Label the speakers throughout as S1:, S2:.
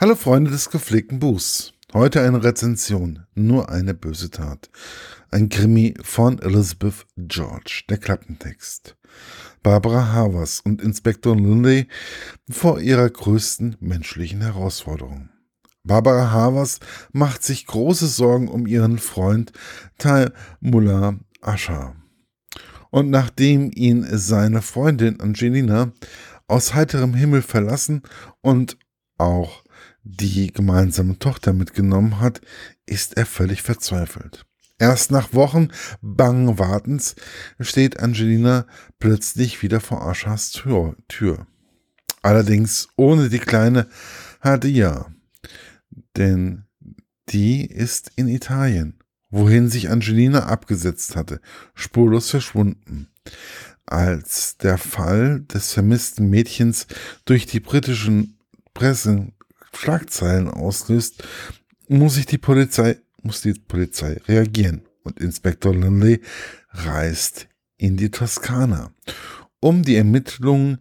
S1: Hallo Freunde des gepflegten Buchs. Heute eine Rezension, nur eine böse Tat. Ein Krimi von Elizabeth George, der Klappentext. Barbara Havers und Inspektor Lindley vor ihrer größten menschlichen Herausforderung. Barbara Havers macht sich große Sorgen um ihren Freund Tai Mullah Asha. Und nachdem ihn seine Freundin Angelina aus heiterem Himmel verlassen und auch die gemeinsame Tochter mitgenommen hat, ist er völlig verzweifelt. Erst nach Wochen bangen Wartens steht Angelina plötzlich wieder vor Aschas Tür. Tür. Allerdings ohne die kleine Hadia, denn die ist in Italien, wohin sich Angelina abgesetzt hatte, spurlos verschwunden. Als der Fall des vermissten Mädchens durch die britischen Presse Schlagzeilen auslöst, muss sich die Polizei, muss die Polizei reagieren. Und Inspektor Lindley reist in die Toskana, um die Ermittlungen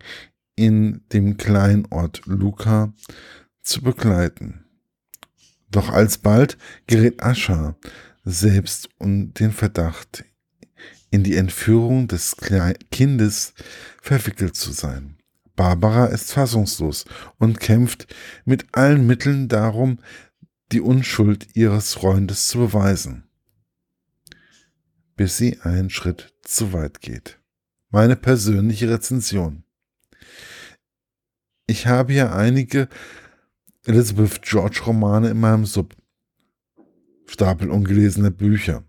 S1: in dem kleinen Ort Luca zu begleiten. Doch alsbald gerät Ascha selbst um den Verdacht, in die Entführung des Kindes verwickelt zu sein. Barbara ist fassungslos und kämpft mit allen Mitteln darum, die Unschuld ihres Freundes zu beweisen, bis sie einen Schritt zu weit geht. Meine persönliche Rezension. Ich habe hier einige Elizabeth George Romane in meinem Substapel ungelesener Bücher.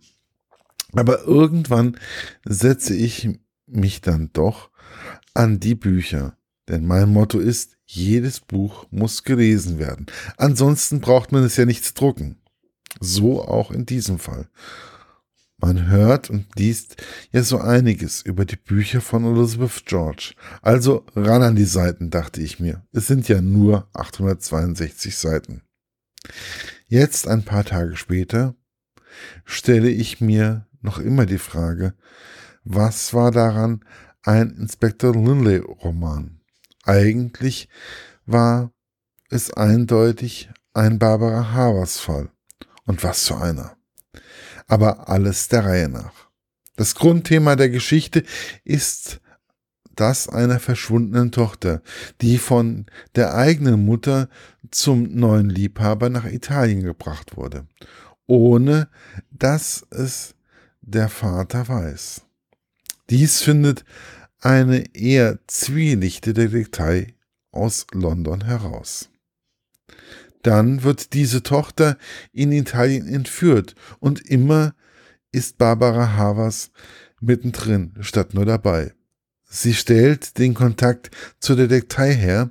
S1: Aber irgendwann setze ich mich dann doch an die Bücher, denn mein Motto ist, jedes Buch muss gelesen werden. Ansonsten braucht man es ja nicht zu drucken. So auch in diesem Fall. Man hört und liest ja so einiges über die Bücher von Elizabeth George. Also ran an die Seiten, dachte ich mir. Es sind ja nur 862 Seiten. Jetzt, ein paar Tage später, stelle ich mir noch immer die Frage, was war daran ein Inspector Linley Roman? Eigentlich war es eindeutig ein Barbara Havers Fall. Und was für einer. Aber alles der Reihe nach. Das Grundthema der Geschichte ist das einer verschwundenen Tochter, die von der eigenen Mutter zum neuen Liebhaber nach Italien gebracht wurde, ohne dass es der Vater weiß. Dies findet eine eher zwielichtige Detail aus London heraus. Dann wird diese Tochter in Italien entführt und immer ist Barbara Havers mittendrin statt nur dabei. Sie stellt den Kontakt zur Detektei her,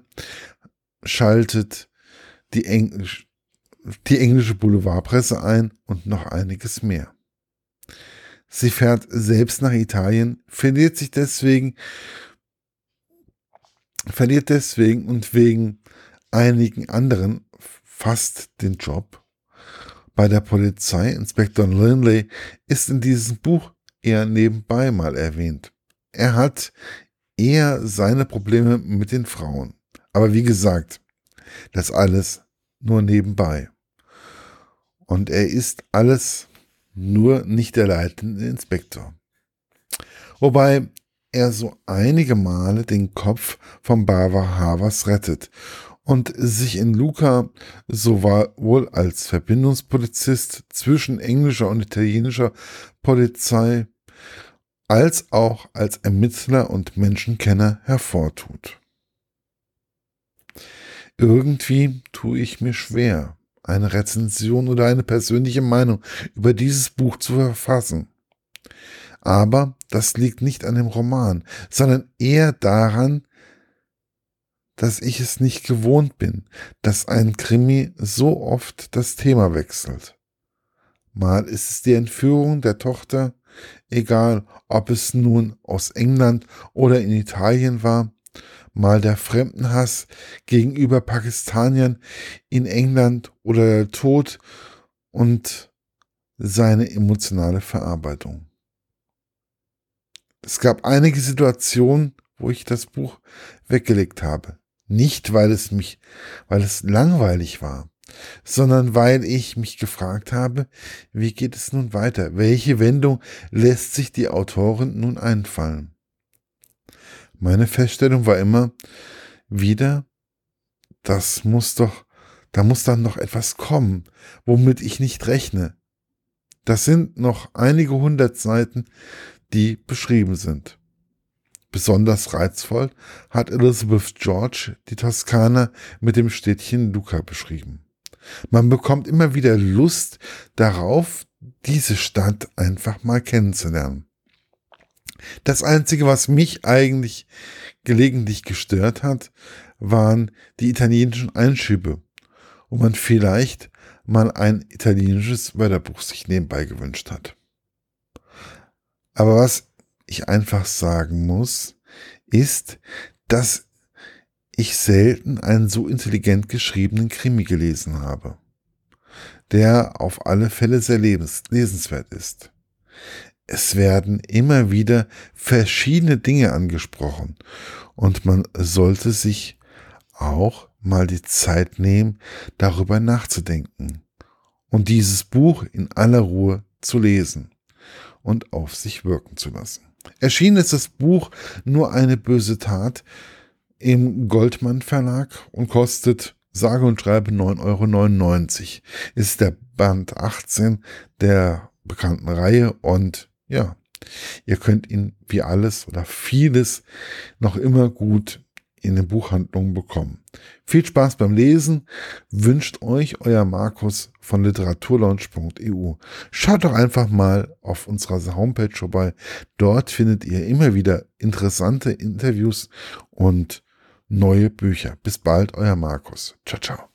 S1: schaltet die, Englisch, die englische Boulevardpresse ein und noch einiges mehr. Sie fährt selbst nach Italien, verliert sich deswegen, verliert deswegen und wegen einigen anderen fast den Job. Bei der Polizei, Inspektor Lindley, ist in diesem Buch eher nebenbei mal erwähnt. Er hat eher seine Probleme mit den Frauen. Aber wie gesagt, das alles nur nebenbei. Und er ist alles nur nicht der leitende Inspektor. Wobei er so einige Male den Kopf von Barbara Havers rettet und sich in Luca sowohl als Verbindungspolizist zwischen englischer und italienischer Polizei als auch als Ermittler und Menschenkenner hervortut. Irgendwie tue ich mir schwer, eine Rezension oder eine persönliche Meinung über dieses Buch zu verfassen. Aber das liegt nicht an dem Roman, sondern eher daran, dass ich es nicht gewohnt bin, dass ein Krimi so oft das Thema wechselt. Mal ist es die Entführung der Tochter, egal ob es nun aus England oder in Italien war, mal der Fremdenhass gegenüber Pakistaniern in England oder der Tod und seine emotionale Verarbeitung. Es gab einige Situationen, wo ich das Buch weggelegt habe. Nicht, weil es mich, weil es langweilig war, sondern weil ich mich gefragt habe, wie geht es nun weiter? Welche Wendung lässt sich die Autorin nun einfallen? Meine Feststellung war immer wieder, das muss doch, da muss dann noch etwas kommen, womit ich nicht rechne. Das sind noch einige hundert Seiten, die beschrieben sind. Besonders reizvoll hat Elizabeth George die Toskana mit dem Städtchen Luca beschrieben. Man bekommt immer wieder Lust darauf, diese Stadt einfach mal kennenzulernen. Das Einzige, was mich eigentlich gelegentlich gestört hat, waren die italienischen Einschübe, wo man vielleicht mal ein italienisches Wörterbuch sich nebenbei gewünscht hat. Aber was ich einfach sagen muss, ist, dass ich selten einen so intelligent geschriebenen Krimi gelesen habe, der auf alle Fälle sehr lesenswert ist. Es werden immer wieder verschiedene Dinge angesprochen und man sollte sich auch mal die Zeit nehmen, darüber nachzudenken und dieses Buch in aller Ruhe zu lesen und auf sich wirken zu lassen. Erschienen ist das Buch Nur eine böse Tat im Goldmann Verlag und kostet sage und schreibe 9,99 Euro. Ist der Band 18 der bekannten Reihe und ja, ihr könnt ihn wie alles oder vieles noch immer gut in den Buchhandlungen bekommen. Viel Spaß beim Lesen wünscht euch euer Markus von literaturlaunch.eu. Schaut doch einfach mal auf unserer Homepage vorbei. Dort findet ihr immer wieder interessante Interviews und neue Bücher. Bis bald, euer Markus. Ciao, ciao.